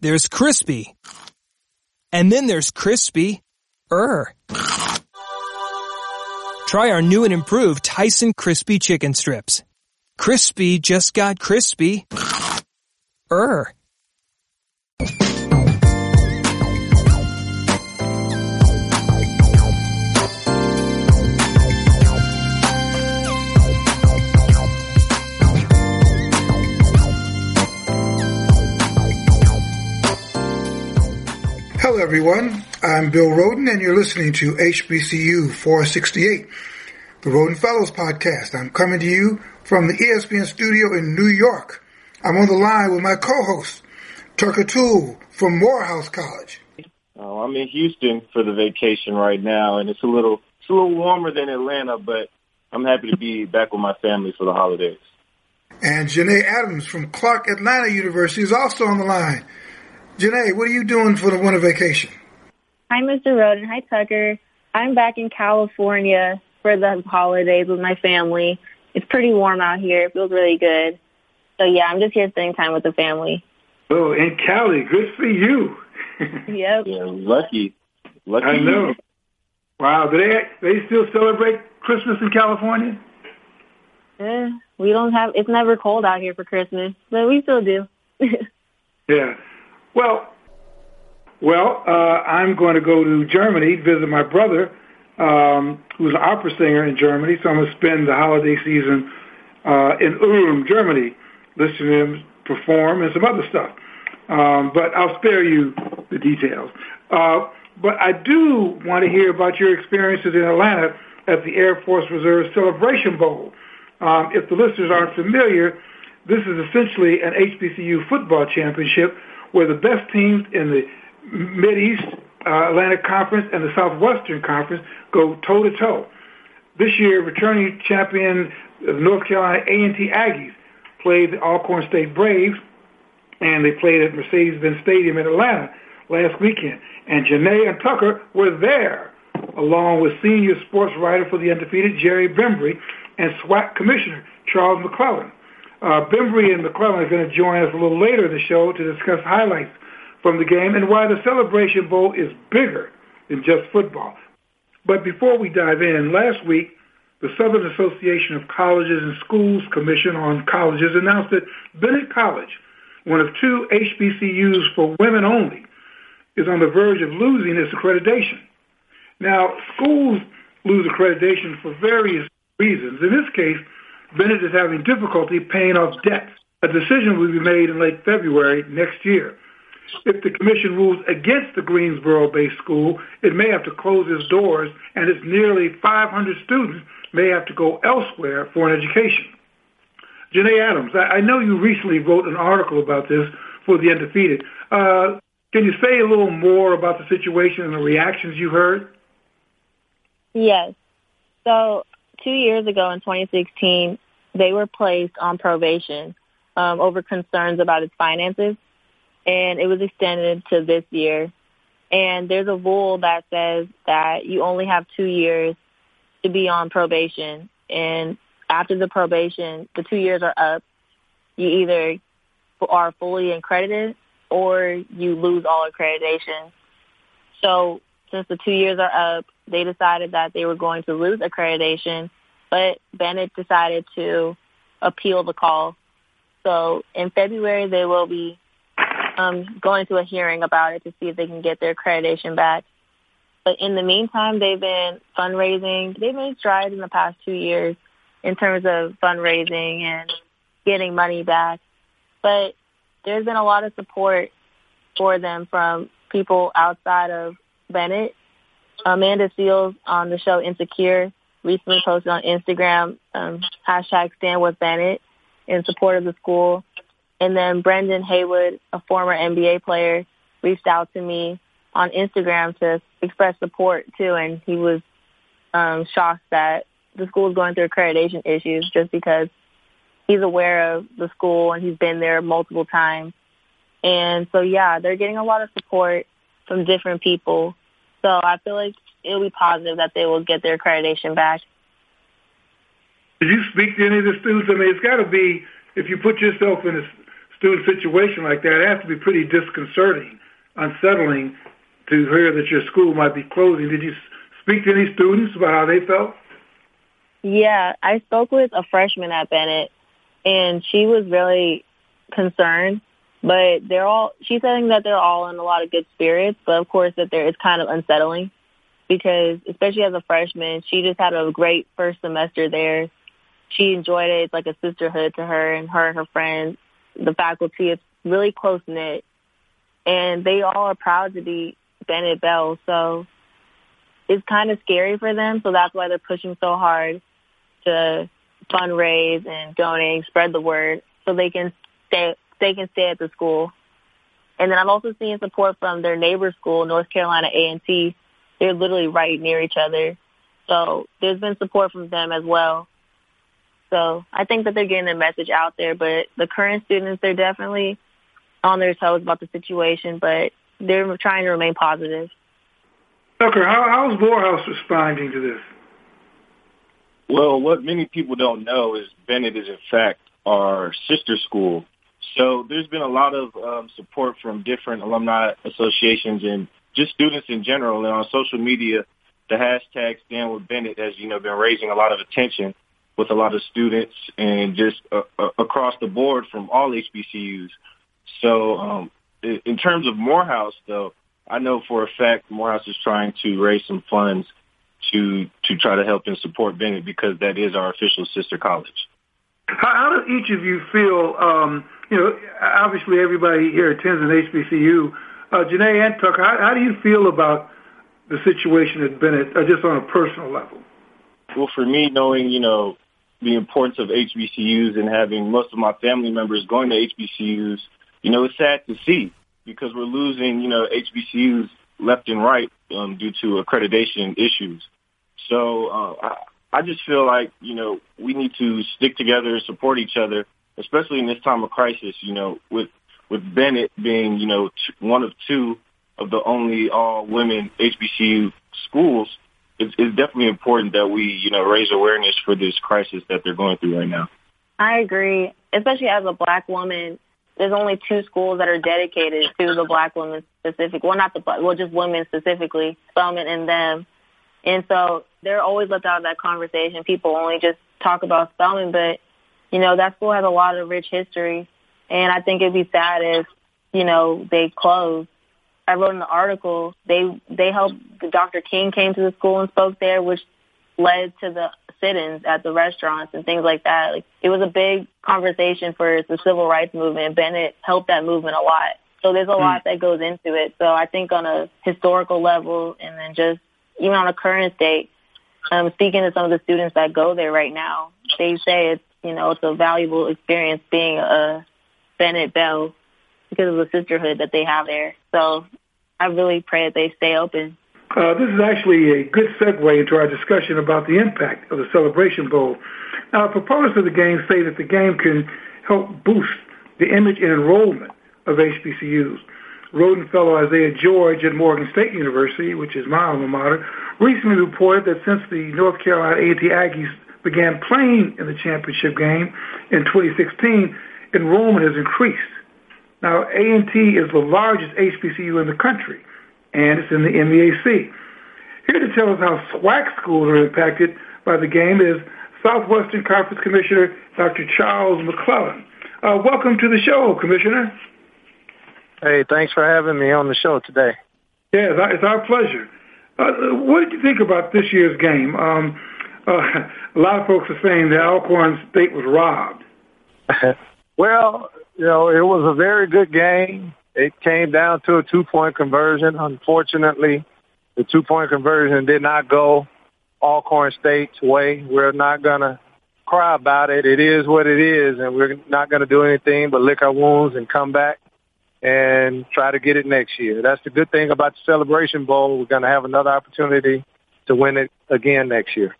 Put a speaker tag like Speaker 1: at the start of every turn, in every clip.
Speaker 1: there's crispy. And then there's crispy er. Try our new and improved Tyson crispy chicken strips. Crispy just got crispy er.
Speaker 2: Hello, everyone. I'm Bill Rhoden, and you're listening to HBCU 468, the Rhoden Fellows podcast. I'm coming to you from the ESPN studio in New York. I'm on the line with my co-host, Tucker Toole from Morehouse College.
Speaker 3: Oh, I'm in Houston for the vacation right now, and it's a little it's a little warmer than Atlanta, but I'm happy to be back with my family for the holidays.
Speaker 2: And Janae Adams from Clark Atlanta University is also on the line. Janae, what are you doing for the winter vacation?
Speaker 4: Hi, Mr. Rhoden. Hi, Tucker. I'm back in California for the holidays with my family. It's pretty warm out here. It feels really good. So yeah, I'm just here spending time with the family.
Speaker 2: Oh, in Cali. Good for you.
Speaker 4: Yep.
Speaker 3: Yeah, lucky, lucky.
Speaker 2: I
Speaker 3: you.
Speaker 2: know. Wow. Do they they still celebrate Christmas in California?
Speaker 4: Eh, we don't have. It's never cold out here for Christmas, but we still do.
Speaker 2: Yeah. Well, well, uh, I'm going to go to Germany visit my brother, um, who's an opera singer in Germany. So I'm going to spend the holiday season uh, in Ulm, Germany, listening to him perform and some other stuff. Um, but I'll spare you the details. Uh, but I do want to hear about your experiences in Atlanta at the Air Force Reserve Celebration Bowl. Um, if the listeners aren't familiar, this is essentially an HBCU football championship where the best teams in the Mid-East uh, Atlantic Conference and the Southwestern Conference go toe-to-toe. This year, returning champion North Carolina A&T Aggies played the Alcorn State Braves, and they played at Mercedes-Benz Stadium in Atlanta last weekend. And Janae and Tucker were there, along with senior sports writer for the undefeated Jerry Bembry and SWAC Commissioner Charles McClelland. Uh, Bembry and McClelland are going to join us a little later in the show to discuss highlights from the game and why the Celebration Bowl is bigger than just football. But before we dive in, last week, the Southern Association of Colleges and Schools Commission on Colleges announced that Bennett College, one of two HBCUs for women only, is on the verge of losing its accreditation. Now, schools lose accreditation for various reasons. In this case, Bennett is having difficulty paying off debts. A decision will be made in late February next year. If the commission rules against the Greensboro-based school, it may have to close its doors, and its nearly 500 students may have to go elsewhere for an education. Janae Adams, I, I know you recently wrote an article about this for The Undefeated. Uh, can you say a little more about the situation and the reactions you heard?
Speaker 4: Yes. So two years ago in 2016, they were placed on probation um, over concerns about its finances, and it was extended to this year. And there's a rule that says that you only have two years to be on probation, and after the probation, the two years are up. You either are fully accredited or you lose all accreditation. So since the two years are up, they decided that they were going to lose accreditation, but Bennett decided to appeal the call. So in February, they will be um, going to a hearing about it to see if they can get their accreditation back. But in the meantime, they've been fundraising. They've made strides in the past two years in terms of fundraising and getting money back. But there's been a lot of support for them from people outside of Bennett. Amanda Seales on the show Insecure recently posted on Instagram um, hashtag Stand with Bennett in support of the school. And then Brendan Haywood, a former NBA player, reached out to me on Instagram to express support too, and he was um, shocked that the school is going through accreditation issues just because he's aware of the school and he's been there multiple times. And so, yeah, they're getting a lot of support from different people. So I feel like it'll be positive that they will get their accreditation back.
Speaker 2: Did you speak to any of the students? I mean, it's got to be if you put yourself in a student situation like that, it has to be pretty disconcerting, unsettling to hear that your school might be closing. Did you speak to any students about how they felt?
Speaker 4: Yeah, I spoke with a freshman at Bennett, and she was really concerned. But they're all. She's saying that they're all in a lot of good spirits, but of course that there it's kind of unsettling because, especially as a freshman, she just had a great first semester there. She enjoyed it. It's like a sisterhood to her and her and her friends. The faculty is really close knit, and they all are proud to be Bennett Belle. So it's kind of scary for them. So that's why they're pushing so hard to fundraise and donate, spread the word, so they can stay they can stay at the school. And then I'm also seeing support from their neighbor school, North Carolina A&T. They're literally right near each other. So there's been support from them as well. So I think that they're getting their message out there, but the current students, they're definitely on their toes about the situation, but they're trying to remain positive.
Speaker 2: Tucker, how, how's Morehouse responding to this?
Speaker 3: Well, what many people don't know is Bennett is in fact our sister school. So there's been a lot of um, support from different alumni associations and just students in general. And on social media, the hashtag Stand with Bennett has, you know, been raising a lot of attention with a lot of students and just uh, uh, across the board from all HBCUs. So um, in terms of Morehouse, though, I know for a fact Morehouse is trying to raise some funds to to try to help and support Bennett because that is our official sister college.
Speaker 2: How, how do each of you feel? Um, you know, obviously everybody here attends an HBCU. Uh, Janae and Tucker, how, how do you feel about the situation at Bennett, uh, just on a personal level?
Speaker 3: Well, for me, knowing you know the importance of HBCUs and having most of my family members going to HBCUs, you know, it's sad to see because we're losing, you know, HBCUs left and right um, due to accreditation issues. So uh, I, I just feel like, you know, we need to stick together support each other, especially in this time of crisis, you know, with, with Bennett being, you know, one of two of the only all women HBCU schools. It's, it's definitely important that we, you know, raise awareness for this crisis that they're going through right now.
Speaker 4: I agree, especially as a black woman there's only two schools that are dedicated to the black women specific. Well, not the black, well, just women specifically, Spelman and them. And so they're always left out of that conversation. People only just talk about Spelman, but you know that school has a lot of rich history, and I think it'd be sad if you know they close. I wrote in the article they they helped. Dr. King came to the school and spoke there, which led to the sit-ins at the restaurants and things like that. Like it was a big conversation for the civil rights movement. Bennett helped that movement a lot. So there's a mm. lot that goes into it. So I think on a historical level and then just even on a current state, um, speaking to some of the students that go there right now, they say it's, you know, it's a valuable experience being a Bennett Belle because of the sisterhood that they have there. So I really pray that they stay open.
Speaker 2: Uh, this is actually a good segue into our discussion about the impact of the Celebration Bowl. Now, proponents of the game say that the game can help boost the image and enrollment of HBCUs. Rhoden Fellow Isaiah George at Morgan State University, which is my alma mater, recently reported that since the North Carolina A&T Aggies began playing in the championship game in 2016, enrollment has increased. Now, A&T is the largest HBCU in the country and it's in the MEAC. Here to tell us how SWAC schools are impacted by the game is Southwestern Conference Commissioner Dr. Charles McClelland. Uh, welcome to the show, Commissioner.
Speaker 5: Hey, thanks for having me on the show today.
Speaker 2: Yeah, it's our pleasure. Uh, what did you think about this year's game? Um, uh, a lot of folks are saying that Alcorn State was robbed.
Speaker 5: well, you know, it was a very good game. It came down to a two-point conversion. Unfortunately, the two-point conversion did not go Alcorn State's way. We're not going to cry about it. It is what it is, and we're not going to do anything but lick our wounds and come back and try to get it next year. That's the good thing about the Celebration Bowl. We're going to have another opportunity to win it again next year.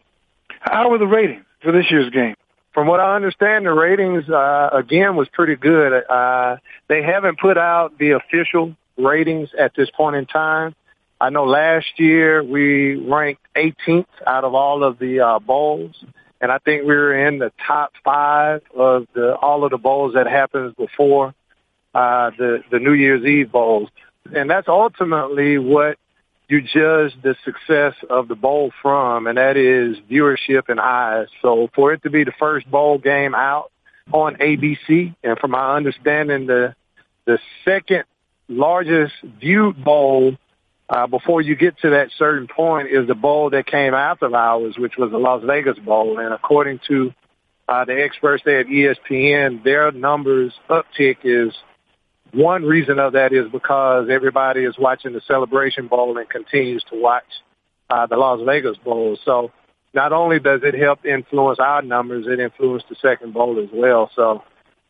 Speaker 2: How were the ratings for this year's game?
Speaker 5: from what I understand, the ratings uh, again was pretty good. Uh, they haven't put out the official ratings at this point in time. I know last year we ranked 18th out of all of the uh, bowls, and I think we were in the top five of the all of the bowls that happens before uh, the the New Year's Eve bowls, and that's ultimately what you judge the success of the bowl from, and that is viewership and eyes. So for it to be the first bowl game out on ABC, and from my understanding, the the second largest viewed bowl uh, before you get to that certain point is the bowl that came after ours, which was the Las Vegas Bowl. And according to uh, the experts there at ESPN, their numbers uptick is one reason of that is because everybody is watching the Celebration Bowl and continues to watch uh, the Las Vegas Bowl. So not only does it help influence our numbers, it influenced the second bowl as well. So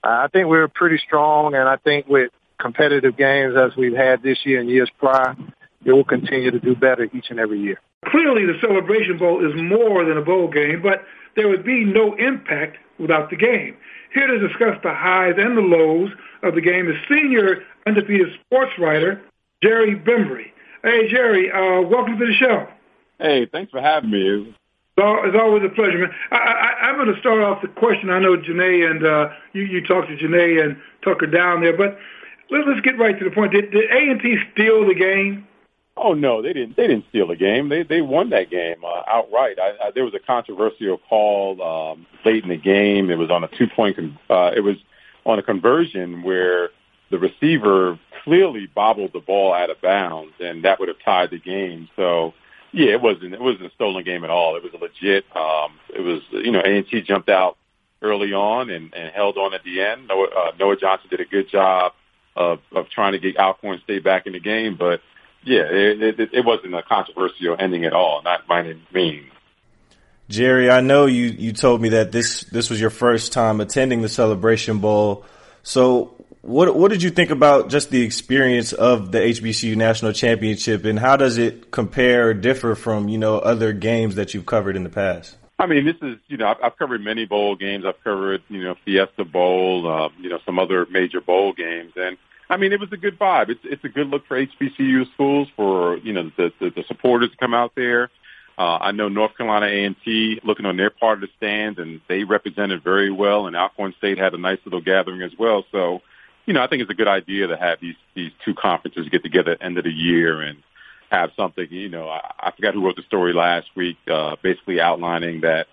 Speaker 5: uh, I think we're pretty strong, and I think with competitive games as we've had this year and years prior, it will continue to do better each and every year.
Speaker 2: Clearly, the Celebration Bowl is more than a bowl game, but there would be no impact without the game. Here to discuss the highs and the lows of the game is senior undefeated sports writer Jerry Bembry. Hey, Jerry, uh, welcome to the show.
Speaker 6: Hey, thanks for having me.
Speaker 2: It's always a pleasure, man. I, I, I'm going to start off the question. I know Janae and uh, you, you talked to Janae and Tucker down there, but let, let's get right to the point. Did, did A&T steal the game?
Speaker 6: Oh no, they didn't. They didn't steal the game. They they won that game uh, outright. I, I, there was a controversial call um, late in the game. It was on a two point. Con- uh, it was on a conversion where the receiver clearly bobbled the ball out of bounds, and that would have tied the game. So yeah, it wasn't it wasn't a stolen game at all. It was a legit. Um, it was you know A and T jumped out early on and, and held on at the end. Noah, uh, Noah Johnson did a good job of of trying to get Alcorn State back in the game, but yeah, it, it, it wasn't a controversial ending at all, not by any means.
Speaker 7: Jerry, I know you, you told me that this, this was your first time attending the Celebration Bowl. So what, what did you think about just the experience of the HBCU National Championship and how does it compare or differ from, you know, other games that you've covered in the past?
Speaker 6: I mean, this is, you know, I've, I've covered many bowl games. I've covered, you know, Fiesta Bowl, uh, you know, some other major bowl games. And I mean, it was a good vibe. It's it's a good look for HBCU schools for you know the the, the supporters to come out there. Uh, I know North Carolina A&T looking on their part of the stands, and they represented very well. And Alcorn State had a nice little gathering as well. So, you know, I think it's a good idea to have these these two conferences get together at the end of the year and have something. You know, I, I forgot who wrote the story last week, uh, basically outlining that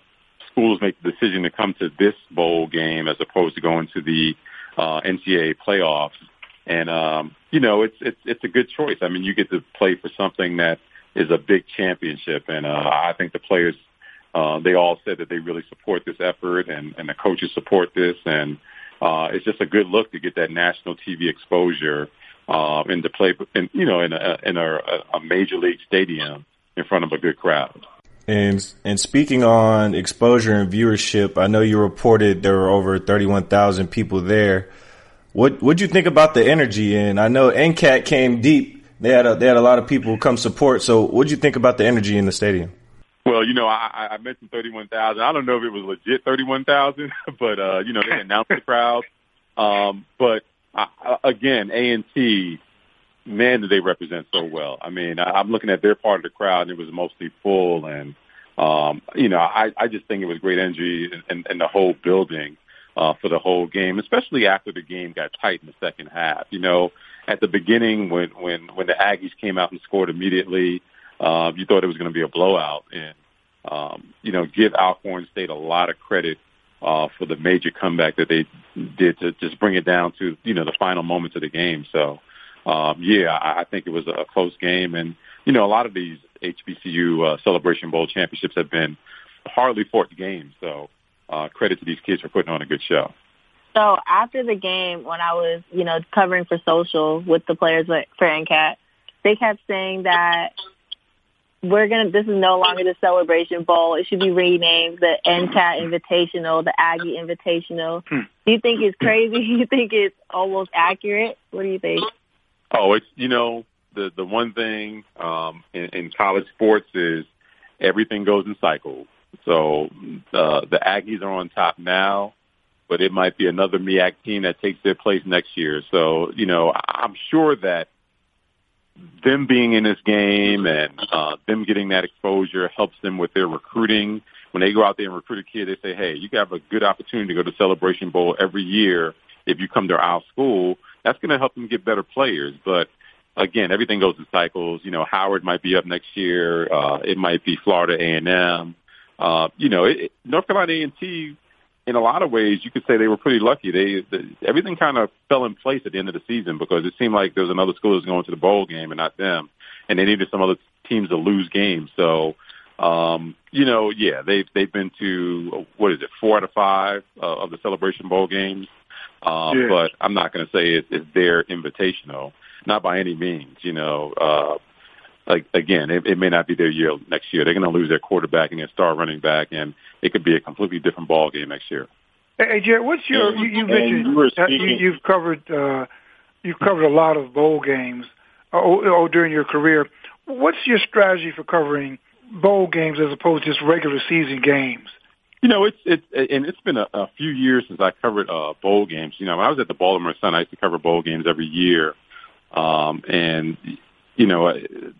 Speaker 6: schools make the decision to come to this bowl game as opposed to going to the uh, NCAA playoffs and um, you know, it's it's it's a good choice. I mean, you get to play for something that is a big championship, and uh, I think the players uh, they all said that they really support this effort, and and the coaches support this, and uh, it's just a good look to get that national TV exposure uh, and to play, in, you know, in a in a, a major league stadium in front of a good crowd.
Speaker 7: And and speaking on exposure and viewership, I know you reported there were over thirty one thousand people there. What what'd you think about the energy? And I know NCAT came deep. They had a, they had a lot of people come support. So what'd you think about the energy in the stadium?
Speaker 6: Well, you know, I, I mentioned 31,000. I don't know if it was legit 31,000, but, uh, you know, they announced the crowd. Um, but I, again, A&T, man, do they represent so well. I mean, I, I'm looking at their part of the crowd and it was mostly full. And, um, you know, I, I just think it was great energy in, in, in the whole building uh, for the whole game, especially after the game got tight in the second half. You know, at the beginning when when when the Aggies came out and scored immediately, uh, you thought it was going to be a blowout, and um, you know, give Alcorn State a lot of credit uh, for the major comeback that they did to just bring it down to you know the final moments of the game. So, um, yeah, I, I think it was a close game, and you know, a lot of these HBCU uh, Celebration Bowl championships have been hardly fought games. So uh, credit to these kids for putting on a good show.
Speaker 4: So after the game, when I was, you know, covering for social with the players for NCAT, they kept saying that we're gonna. This is no longer the Celebration Bowl. It should be renamed the NCAT Invitational, the Aggie Invitational. Hmm. Do you think it's crazy? Do you think it's almost accurate? What do you think?
Speaker 6: Oh, it's you know the the one thing um, in, in college sports is everything goes in cycles. So uh, the Aggies are on top now, but it might be another MEAC team that takes their place next year. So you know, I'm sure that them being in this game and uh, them getting that exposure helps them with their recruiting. When they go out there and recruit a kid, they say, "Hey, you have a good opportunity to go to Celebration Bowl every year if you come to our school." that's going to help them get better players. But again, everything goes in cycles. You know, Howard might be up next year. Uh, it might be Florida A and M. Uh, you know, it, North Carolina A and T. In a lot of ways, you could say they were pretty lucky. They the, everything kind of fell in place at the end of the season because it seemed like there was another school that was going to the bowl game and not them, and they needed some other teams to lose games. So, um, you know, yeah, they've they've been to what is it, four out of five uh, of the Celebration Bowl games. Um, yeah. But I'm not going to say it, it's their invitational, not by any means. You know, uh, like again, it, it may not be their year next year. They're going to lose their quarterback and their star running back, and it could be a completely different ball game next year.
Speaker 2: Hey, Jared, what's your you, you mentioned you uh, you, you've covered uh, you've covered a lot of bowl games uh, oh, oh, during your career. What's your strategy for covering bowl games as opposed to just regular season games?
Speaker 6: You know, it's it's and it's been a, a few years since I covered uh, bowl games. You know, when I was at the Baltimore Sun, I used to cover bowl games every year, um, and you know,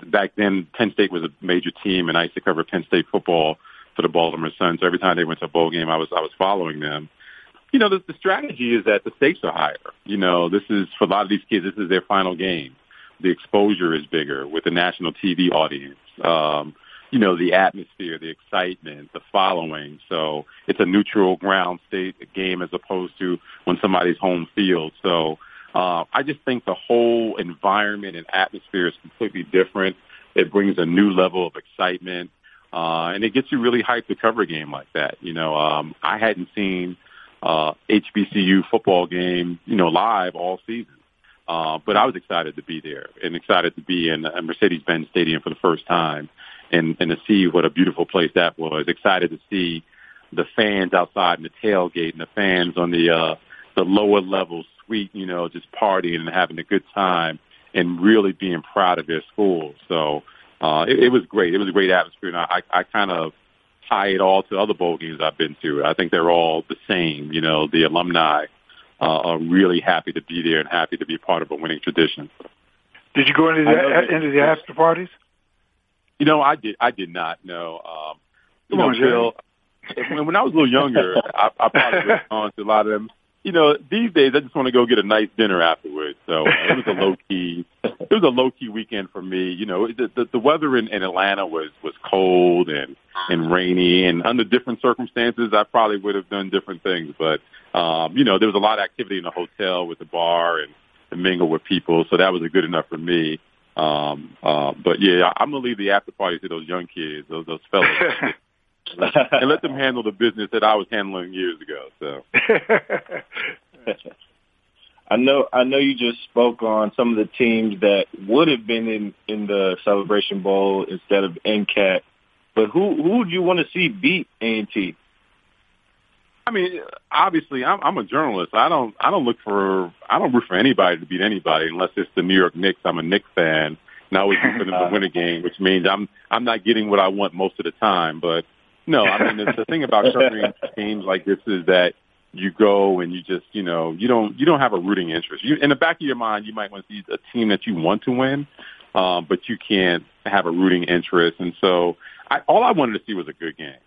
Speaker 6: back then Penn State was a major team, and I used to cover Penn State football for the Baltimore Sun. So every time they went to a bowl game, I was I was following them. You know, the, the strategy is that the stakes are higher. You know, this is for a lot of these kids, this is their final game. The exposure is bigger with the national TV audience. Um, you know, the atmosphere, the excitement, the following. So it's a neutral ground state game as opposed to when somebody's home field. So uh, I just think the whole environment and atmosphere is completely different. It brings a new level of excitement, uh, and it gets you really hyped to cover a game like that. You know, um, I hadn't seen uh, HBCU football game, you know, live all season. Uh, but I was excited to be there and excited to be in Mercedes-Benz Stadium for the first time and, and to see what a beautiful place that was. Excited to see the fans outside in the tailgate and the fans on the uh, the lower level suite, you know, just partying and having a good time and really being proud of their school. So uh, it, it was great. It was a great atmosphere, and I, I kind of tie it all to other bowl games I've been to. I think they're all the same. You know, the alumni uh, are really happy to be there and happy to be part of a winning tradition.
Speaker 2: Did you go into the into the after parties?
Speaker 6: You know, I did. I did not. know. Um, you Come know, on, Bill. When, when I was a little younger, I, I probably have gone to a lot of them. You know, these days I just want to go get a nice dinner afterwards. So uh, it was a low key. It was a low key weekend for me. You know, the the, the weather in, in Atlanta was was cold and and rainy, and under different circumstances, I probably would have done different things. But um, you know, there was a lot of activity in the hotel with the bar and to mingle with people, so that was good enough for me. Um, uh, but yeah, I'm gonna leave the after party to those young kids, those those fellas, and let them handle the business that I was handling years ago. So.
Speaker 3: I know I know you just spoke on some of the teams that would have been in in the Celebration Bowl instead of NCAT, but who who would you want to see beat A&T?
Speaker 6: I mean, obviously, I'm, I'm a journalist. I don't, I don't look for, I don't root for anybody to beat anybody unless it's the New York Knicks. I'm a Knicks fan, and I always root for them to win a game, which means I'm, I'm not getting what I want most of the time. But no, I mean, the, the thing about covering games like this is that you go and you just, you know, you don't, you don't have a rooting interest. You, in the back of your mind, you might want to see a team that you want to win, um, but you can't have a rooting interest. And so, I, all I wanted to see was a good game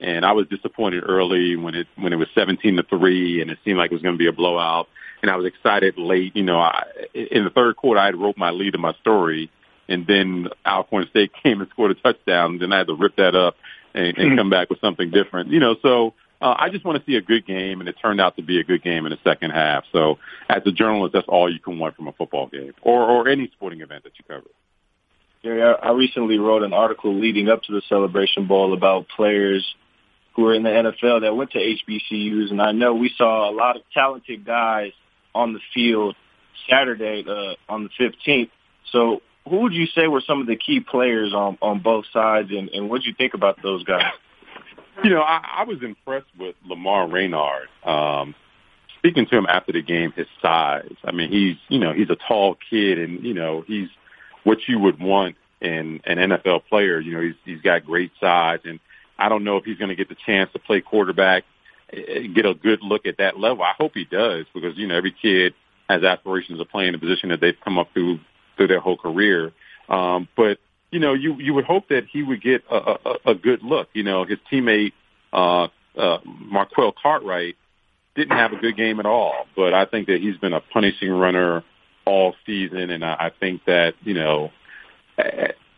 Speaker 6: and I was disappointed early when it when it was 17 to three, and it seemed like it was going to be a blowout. And I was excited late. You know, I, in the third quarter, I had wrote my lead in my story, and then Alcorn State came and scored a touchdown. And then I had to rip that up and, and come back with something different. You know, so uh, I just want to see a good game, and it turned out to be a good game in the second half. So, as a journalist, that's all you can want from a football game or or any sporting event that you cover.
Speaker 3: Gary, I recently wrote an article leading up to the Celebration Bowl about players who are in the NFL that went to HBCUs, and I know we saw a lot of talented guys on the field Saturday uh, on the 15th. So, who would you say were some of the key players on on both sides, and, and what did you think about those guys?
Speaker 6: You know, I, I was impressed with Lamar Raynard. Um, speaking to him after the game, his size. I mean, he's you know he's a tall kid, and you know he's what you would want in an NFL player. You know, he's he's got great size, and I don't know if he's going to get the chance to play quarterback, eh, get a good look at that level. I hope he does because, you know, every kid has aspirations of playing a position that they've come up through through their whole career. Um, but, you know, you, you would hope that he would get a, a, a good look. You know, his teammate, uh, uh, Marquell Cartwright, didn't have a good game at all. But I think that he's been a punishing runner all season, and I, I think that you know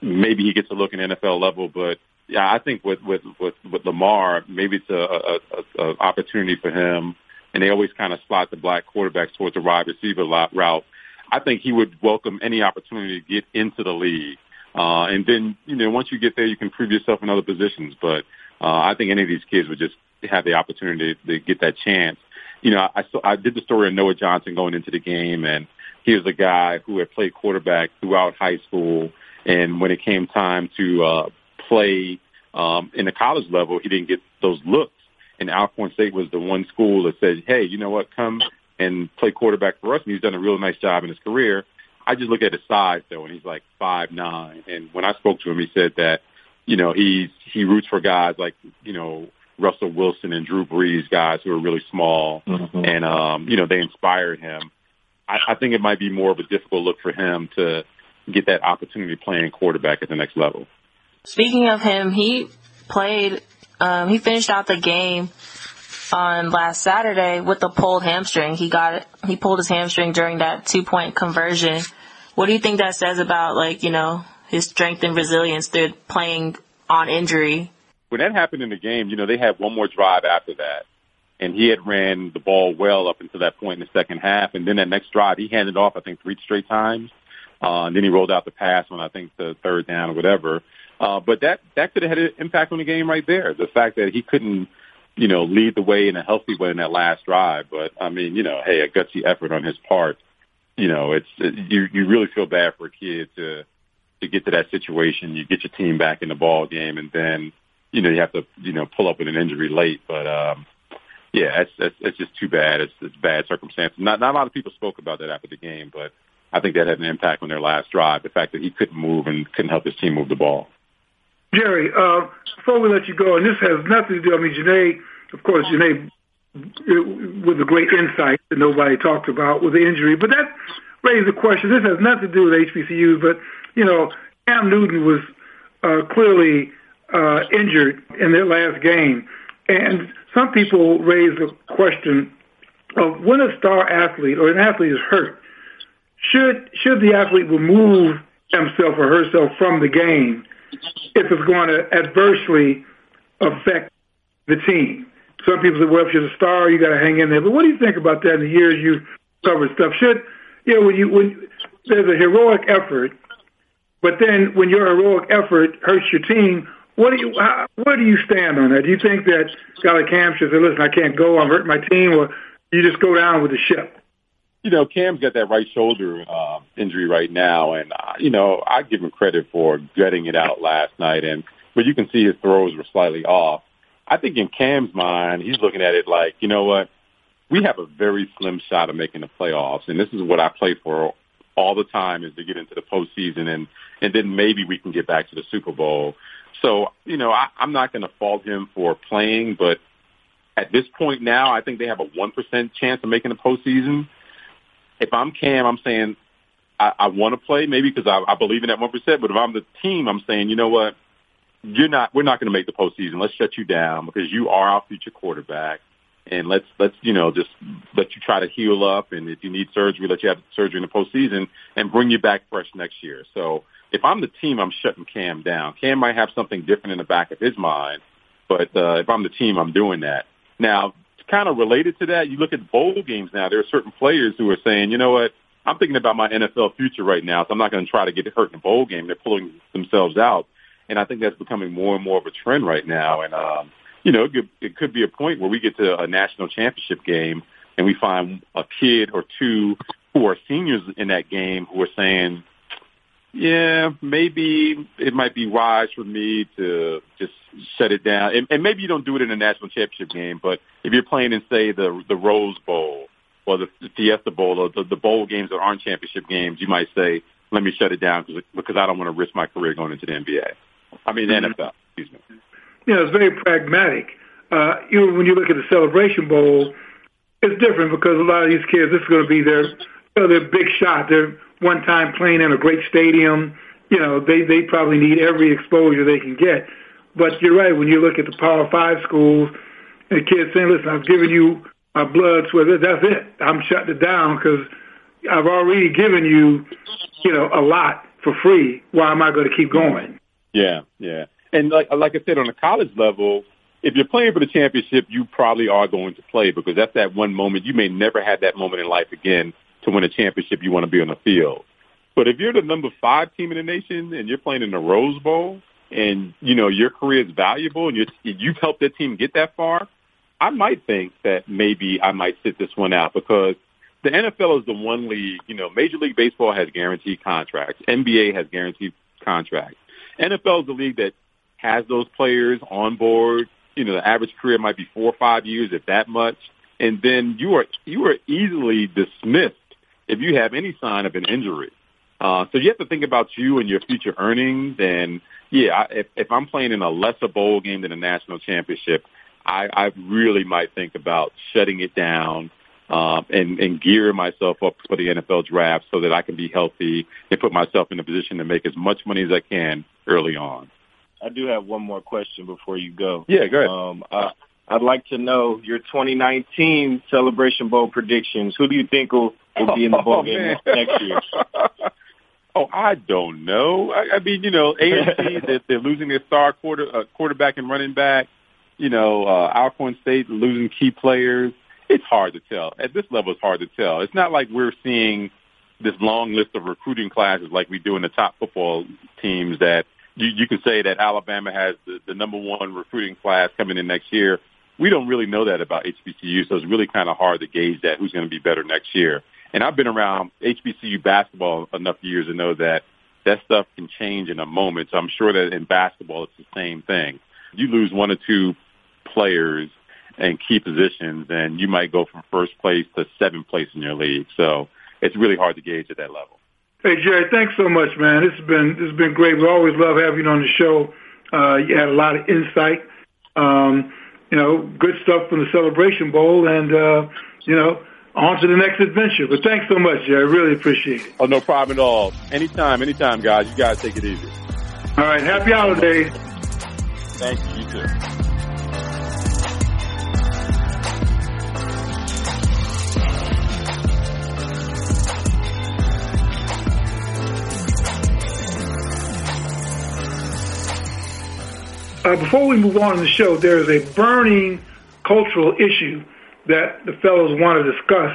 Speaker 6: maybe he gets a look in NFL level, but yeah, I think with with with, with Lamar, maybe it's a, a, a, a opportunity for him. And they always kind of slot the black quarterbacks towards the wide receiver route. I think he would welcome any opportunity to get into the league. Uh, and then, you know, once you get there, you can prove yourself in other positions. But uh, I think any of these kids would just have the opportunity to get that chance. You know, I, I did the story of Noah Johnson going into the game, and he was a guy who had played quarterback throughout high school. And when it came time to uh, play um, in the college level, he didn't get those looks. And Alcorn State was the one school that said, "Hey, you know what? Come and play quarterback for us." And he's done a real nice job in his career. I just look at his size though, and he's like five nine. And when I spoke to him, he said that you know he's he roots for guys like you know Russell Wilson and Drew Brees, guys who are really small, mm-hmm. and um, you know they inspired him. I, I think it might be more of a difficult look for him to get that opportunity playing quarterback at the next level.
Speaker 8: Speaking of him, he played. Um, he finished out the game on last Saturday with a pulled hamstring. He got it. He pulled his hamstring during that two point conversion. What do you think that says about like you know his strength and resilience through playing on injury?
Speaker 6: When that happened in the game, you know they had one more drive after that, and he had ran the ball well up until that point in the second half, and then that next drive he handed off I think three straight times, uh, and then he rolled out the pass on I think the third down or whatever. Uh, but that that could have had an impact on the game right there. The fact that he couldn't, you know, lead the way in a healthy way in that last drive. But I mean, you know, hey, a gutsy effort on his part. You know, it's it, you you really feel bad for a kid to to get to that situation. You get your team back in the ball game, and then you know you have to you know pull up with an injury late. But um, yeah, it's it's, it's just too bad. It's it's bad circumstances. Not not a lot of people spoke about that after the game, but I think that had an impact on their last drive. The fact that he couldn't move and couldn't help his team move the ball.
Speaker 2: Jerry, uh, before we let you go, and this has nothing to do, I mean, Janae, of course, Janae with a great insight that nobody talked about with the injury, but that raised the question. This has nothing to do with HBCU, but, you know, Cam Newton was uh, clearly uh, injured in their last game. And some people raise the question of when a star athlete or an athlete is hurt, should should the athlete remove himself or herself from the game if it's going to adversely affect the team. Some people say, well, if you're a star, you got to hang in there. But what do you think about that in the years you covered stuff? Should, you know, when you, when there's a heroic effort, but then when your heroic effort hurts your team, what do you, how, where do you stand on that? Do you think that Scott Cam should say, listen, I can't go, I'm hurting my team, or you just go down with the ship?
Speaker 6: You know, Cam's got that right shoulder uh, injury right now, and uh, you know, I give him credit for gutting it out last night, and but you can see his throws were slightly off. I think in Cam's mind, he's looking at it like, you know what, we have a very slim shot of making the playoffs, and this is what I play for all the time is to get into the postseason, and and then maybe we can get back to the Super Bowl. So, you know, I, I'm not going to fault him for playing, but at this point now, I think they have a one percent chance of making the postseason if I'm Cam, I'm saying I, I want to play maybe because I, I believe in that one percent. But if I'm the team, I'm saying you know what, you're not. We're not going to make the postseason. Let's shut you down because you are our future quarterback. And let's let's you know just let you try to heal up, and if you need surgery, let you have surgery in the postseason, and bring you back fresh next year. So if I'm the team, I'm shutting Cam down. Cam might have something different in the back of his mind, but uh, if I'm the team, I'm doing that. Now, kind of related to that, you look at bowl games now. There are certain players who are saying, you know what, I'm thinking about my NFL future right now, so I'm not going to try to get hurt in a bowl game. They're pulling themselves out, and I think that's becoming more and more of a trend right now. And um, you know, it could, it could be a point where we get to a national championship game and we find a kid or two who are seniors in that game who are saying, yeah, maybe it might be wise for me to just shut it down. And, and maybe you don't do it in a national championship game, but if you're playing in, say, the the Rose Bowl or the, the Fiesta Bowl or the, the bowl games that aren't championship games, you might say, let me shut it down because because I don't want to risk my career going into the NBA. I mean, the mm-hmm. NFL. Excuse me.
Speaker 2: Yeah, it's very pragmatic. Uh, you know, when you look at the Celebration Bowl, it's different because a lot of these kids, this is going to be their, you know, their big shot. They're one time playing in a great stadium. You know, they they probably need every exposure they can get. But you're right when you look at the Power Five schools, and the kids saying, "Listen, I've given you my blood, sweat. That's it. I'm shutting it down because I've already given you, you know, a lot for free. Why am I going to keep going?
Speaker 6: Yeah, yeah. And like like I said, on a college level, if you're playing for the championship, you probably are going to play because that's that one moment. You may never have that moment in life again to win a championship. You want to be on the field. But if you're the number five team in the nation and you're playing in the Rose Bowl and, you know, your career is valuable and you're, you've helped that team get that far, I might think that maybe I might sit this one out because the NFL is the one league, you know, Major League Baseball has guaranteed contracts. NBA has guaranteed contracts. NFL is the league that has those players on board. You know, the average career might be four or five years, if that much. And then you are, you are easily dismissed if you have any sign of an injury. Uh, so you have to think about you and your future earnings. And yeah, if, if I'm playing in a lesser bowl game than a national championship, I, I really might think about shutting it down um, and, and gear myself up for the NFL draft so that I can be healthy and put myself in a position to make as much money as I can early on.
Speaker 3: I do have one more question before you go.
Speaker 6: Yeah, go ahead.
Speaker 3: Um, I, I'd like to know your 2019 Celebration Bowl predictions. Who do you think will, will be in the bowl
Speaker 6: Oh,
Speaker 3: game
Speaker 6: man.
Speaker 3: next year?
Speaker 6: Oh, I don't know. I, I mean, you know, AFC they're, they're losing their star quarter uh, quarterback and running back. You know, uh, Alcorn State losing key players. It's hard to tell. At this level, it's hard to tell. It's not like we're seeing this long list of recruiting classes like we do in the top football teams. That you, you can say that Alabama has the, the number one recruiting class coming in next year. We don't really know that about HBCU, so it's really kind of hard to gauge that who's going to be better next year. And I've been around HBCU basketball enough years to know that that stuff can change in a moment. So I'm sure that in basketball, it's the same thing. You lose one or two players and key positions, and you might go from first place to seventh place in your league. So it's really hard to gauge at that level.
Speaker 2: Hey Jerry, thanks so much, man. This has been this has been great. We always love having you on the show. Uh, you had a lot of insight. Um, you know, good stuff from the Celebration Bowl, and uh, you know, on to the next adventure. But thanks so much, Jerry. I really appreciate it.
Speaker 6: Oh, no problem at all. Anytime, anytime, guys. You guys take it easy.
Speaker 2: All right, happy holidays.
Speaker 6: Thank you. You too.
Speaker 2: Uh, before we move on in the show, there is a burning cultural issue that the fellows want to discuss,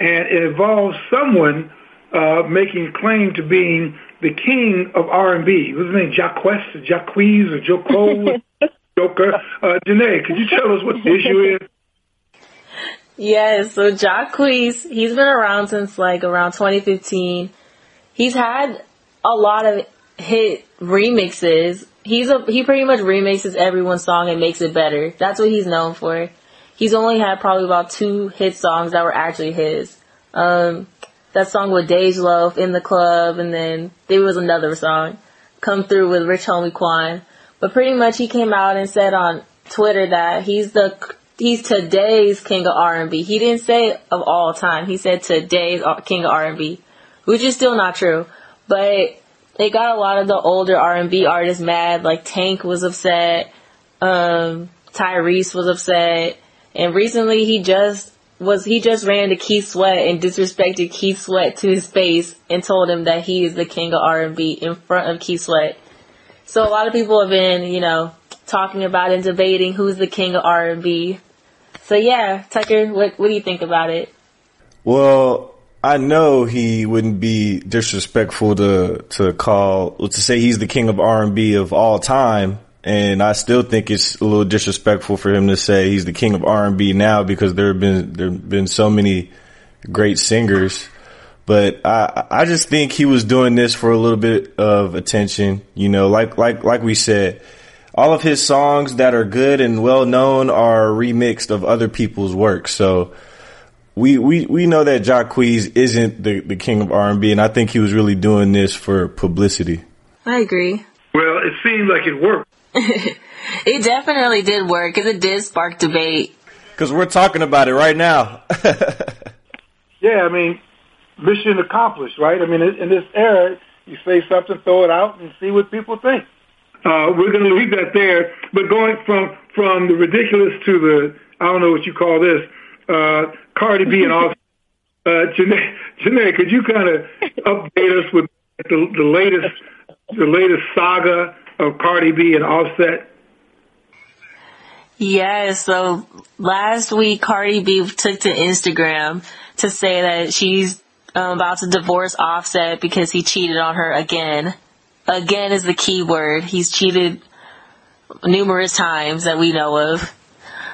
Speaker 2: and it involves someone uh, making a claim to being the king of R&B. What's his name? Jacquest, or Jacquees, or Joko, Joker? Uh, Janae, could you tell us what the issue is?
Speaker 8: Yes, so Jacquees, he's been around since like around 2015. He's had a lot of hit remixes. He's a he pretty much remixes everyone's song and makes it better. That's what he's known for. He's only had probably about two hit songs that were actually his. Um, that song with Dej Loaf in the club, and then there was another song, "Come Through" with Rich Homie Quan. But pretty much he came out and said on Twitter that he's the he's today's king of R&B. He didn't say of all time. He said today's king of R&B, which is still not true. But it got a lot of the older R&B artists mad. Like Tank was upset, um, Tyrese was upset, and recently he just was he just ran to Keith Sweat and disrespected Keith Sweat to his face and told him that he is the king of R&B in front of Keith Sweat. So a lot of people have been, you know, talking about and debating who's the king of R&B. So yeah, Tucker, what what do you think about it?
Speaker 7: Well, I know he wouldn't be disrespectful to to call to say he's the king of R and B of all time, and I still think it's a little disrespectful for him to say he's the king of R and B now because there have been there have been so many great singers. But I I just think he was doing this for a little bit of attention, you know, like like like we said. All of his songs that are good and well known are remixed of other people's work. So we we we know that Jacquees isn't the the king of R and B, and I think he was really doing this for publicity.
Speaker 8: I agree.
Speaker 2: Well, it seems like it worked.
Speaker 8: It definitely did work because it did spark debate.
Speaker 7: Because we're talking about it right now.
Speaker 2: Yeah, I mean, mission accomplished, right? I mean, in this era, you say something, throw it out, and see what people think. Uh, we're going to leave that there. But going from from the ridiculous to the I don't know what you call this uh, Cardi B and all. Uh, Janae, Janae, could you kind of update us with the, the latest, the latest saga of Cardi B and Offset?
Speaker 8: Yes. So last week, Cardi B took to Instagram to say that she's um, about to divorce Offset because he cheated on her again. Again is the key word. He's cheated numerous times that we know of.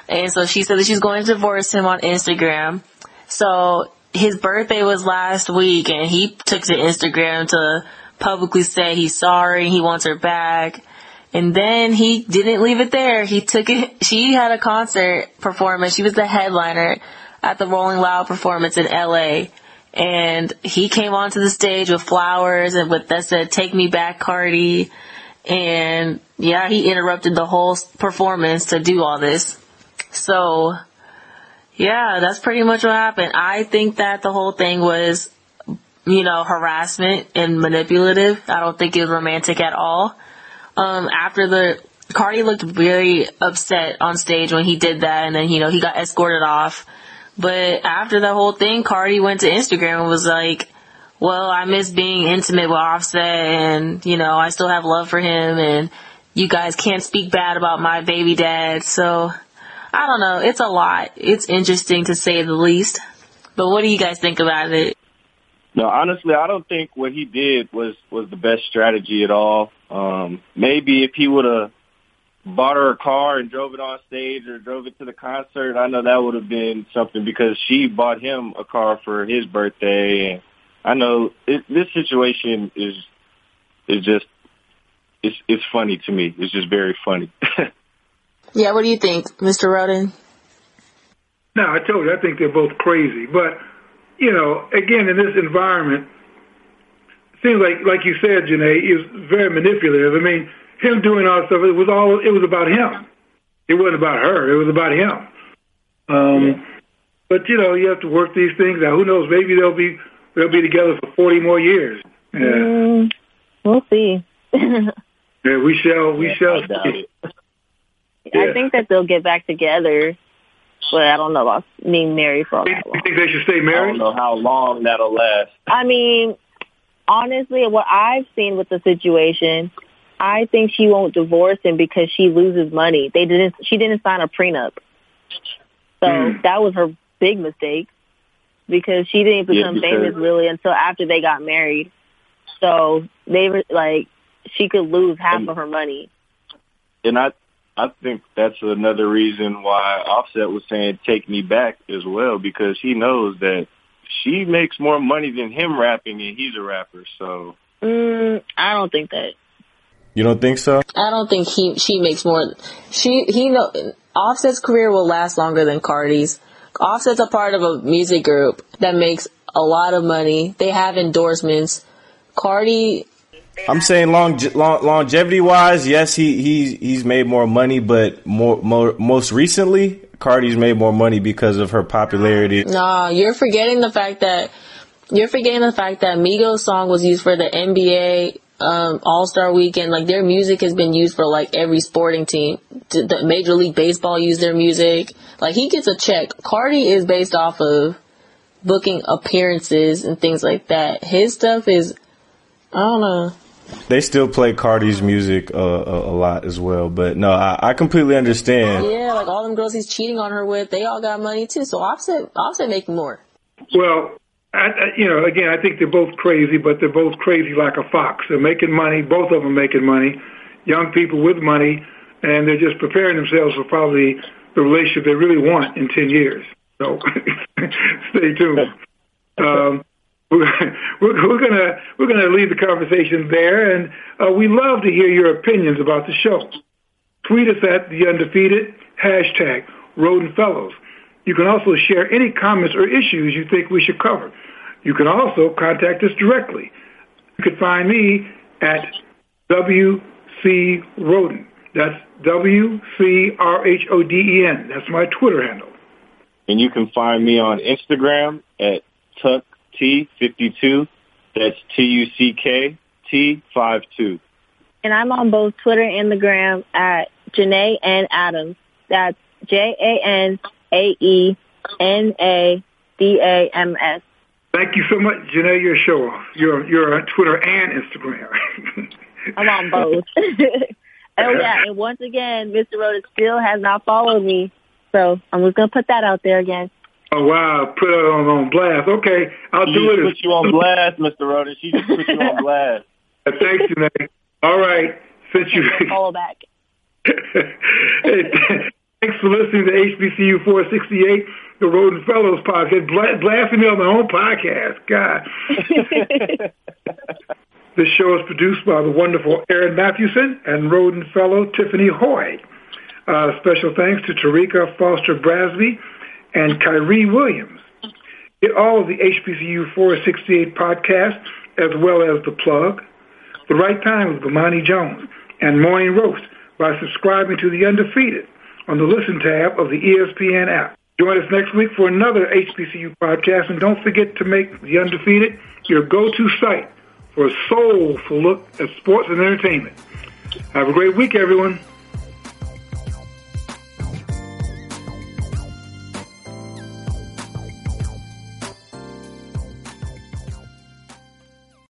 Speaker 8: And so she said that she's going to divorce him on Instagram. So his birthday was last week and he took to Instagram to publicly say he's sorry, he wants her back. And then he didn't leave it there. He took it, she had a concert performance. She was the headliner at the Rolling Loud performance in LA. And he came onto the stage with flowers and with that said, take me back, Cardi. And yeah, he interrupted the whole performance to do all this. So yeah, that's pretty much what happened. I think that the whole thing was, you know, harassment and manipulative. I don't think it was romantic at all. Um, after the, Cardi looked very upset on stage when he did that and then, you know, he got escorted off. But after the whole thing, Cardi went to Instagram and was like, well, I miss being intimate with Offset and, you know, I still have love for him and you guys can't speak bad about my baby dad. So I don't know. It's a lot. It's interesting to say the least. But what do you guys think about it?
Speaker 3: No, honestly, I don't think what he did was was the best strategy at all. Um, maybe if he would have bought her a car and drove it on stage or drove it to the concert, I know that would have been something because she bought him a car for his birthday. And I know it, this situation is is just it's it's funny to me. It's just very funny.
Speaker 8: yeah, what do you think, Mr. Rhoden?
Speaker 2: No, I told you I think they're both crazy, but you know, again in this environment, seems like like you said, Janae, is very manipulative. I mean him doing all stuff, it was all it was about him. It wasn't about her. It was about him. Um, yeah. But you know, you have to work these things out. Who knows? Maybe they'll be they'll be together for forty more years.
Speaker 4: Yeah. Mm, we'll see.
Speaker 2: yeah, we shall. We yeah, shall see.
Speaker 4: Yeah. I think that they'll get back together, but I don't know about being married for all that long.
Speaker 2: You think they should stay married?
Speaker 3: I don't know how long that'll last.
Speaker 4: I mean, honestly, what I've seen with the situation I think she won't divorce him because she loses money. They didn't. She didn't sign a prenup, so mm. that was her big mistake because she didn't become yeah, famous really until after they got married. So they were like, she could lose half and, of her money.
Speaker 3: And I, I think that's another reason why Offset was saying "take me back" as well because he knows that she makes more money than him rapping, and he's a rapper. So
Speaker 4: mm, I don't think that.
Speaker 7: You don't think so?
Speaker 8: I don't think he she makes more. She he know Offset's career will last longer than Cardi's. Offset's a part of a music group that makes a lot of money. They have endorsements. Cardi.
Speaker 7: I'm saying long, long longevity wise, yes, he he's he's made more money, but more, more most recently, Cardi's made more money because of her popularity.
Speaker 8: Nah, you're forgetting the fact that you're forgetting the fact that Migos song was used for the NBA um, All Star Weekend. Like their music has been used for like every sporting team. The Major League Baseball use their music. Like he gets a check. Cardi is based off of booking appearances and things like that. His stuff is, I don't know.
Speaker 7: They still play Cardi's music uh, a, a, lot as well, but no, I, I, completely understand.
Speaker 8: Yeah, like all them girls he's cheating on her with, they all got money too. So Offset, Offset making more.
Speaker 2: Well, I, you know, again, I think they're both crazy, but they're both crazy like a fox. They're making money. Both of them making money. Young people with money, and they're just preparing themselves for probably the relationship they really want in ten years. So stay tuned. Um, we're, we're gonna leave the conversation there, and uh, we love to hear your opinions about the show. Tweet us at the undefeated hashtag Rhoden Fellows. You can also share any comments or issues you think we should cover. You can also contact us directly. You can find me at WC Rhoden. That's W-C-R-H-O-D-E-N. That's my Twitter handle.
Speaker 3: And you can find me on Instagram at TuckT52. That's T-U-C-K-T-5-2.
Speaker 4: And I'm on both Twitter and the gram at Janae and Adams. That's J-A-N A E N A D A M S.
Speaker 2: Thank you so much, Janae. You're a show off. You're you're on Twitter and Instagram.
Speaker 4: I'm on both. oh yeah, and once again, Mr. Rhoden still has not followed me, so I'm just gonna put that out there again.
Speaker 2: Oh wow, put it on, on blast. Okay, I'll
Speaker 3: She
Speaker 2: do
Speaker 3: just
Speaker 2: it.
Speaker 3: put you on blast, Mr. Rhoden. She just put you on blast.
Speaker 2: Thanks, Janae. All right, since you
Speaker 4: Follow back.
Speaker 2: hey, thanks for listening to HBCU 468, the Rhoden Fellows podcast. Bla- blasting me on my own podcast. God. this show is produced by the wonderful Aaron Mathewson and Rhoden Fellow Tiffany Hoy. Uh, special thanks to Tarika Foster Brasby and Kyrie Williams. Get all of the HBCU 468 podcasts as well as The Plug, The Right Time with Bomani Jones, and Morning Roast by subscribing to The Undefeated on the Listen tab of the ESPN app. Join us next week for another HBCU podcast, and don't forget to make The Undefeated your go-to site for a soulful look at sports and entertainment. Have a great week, everyone.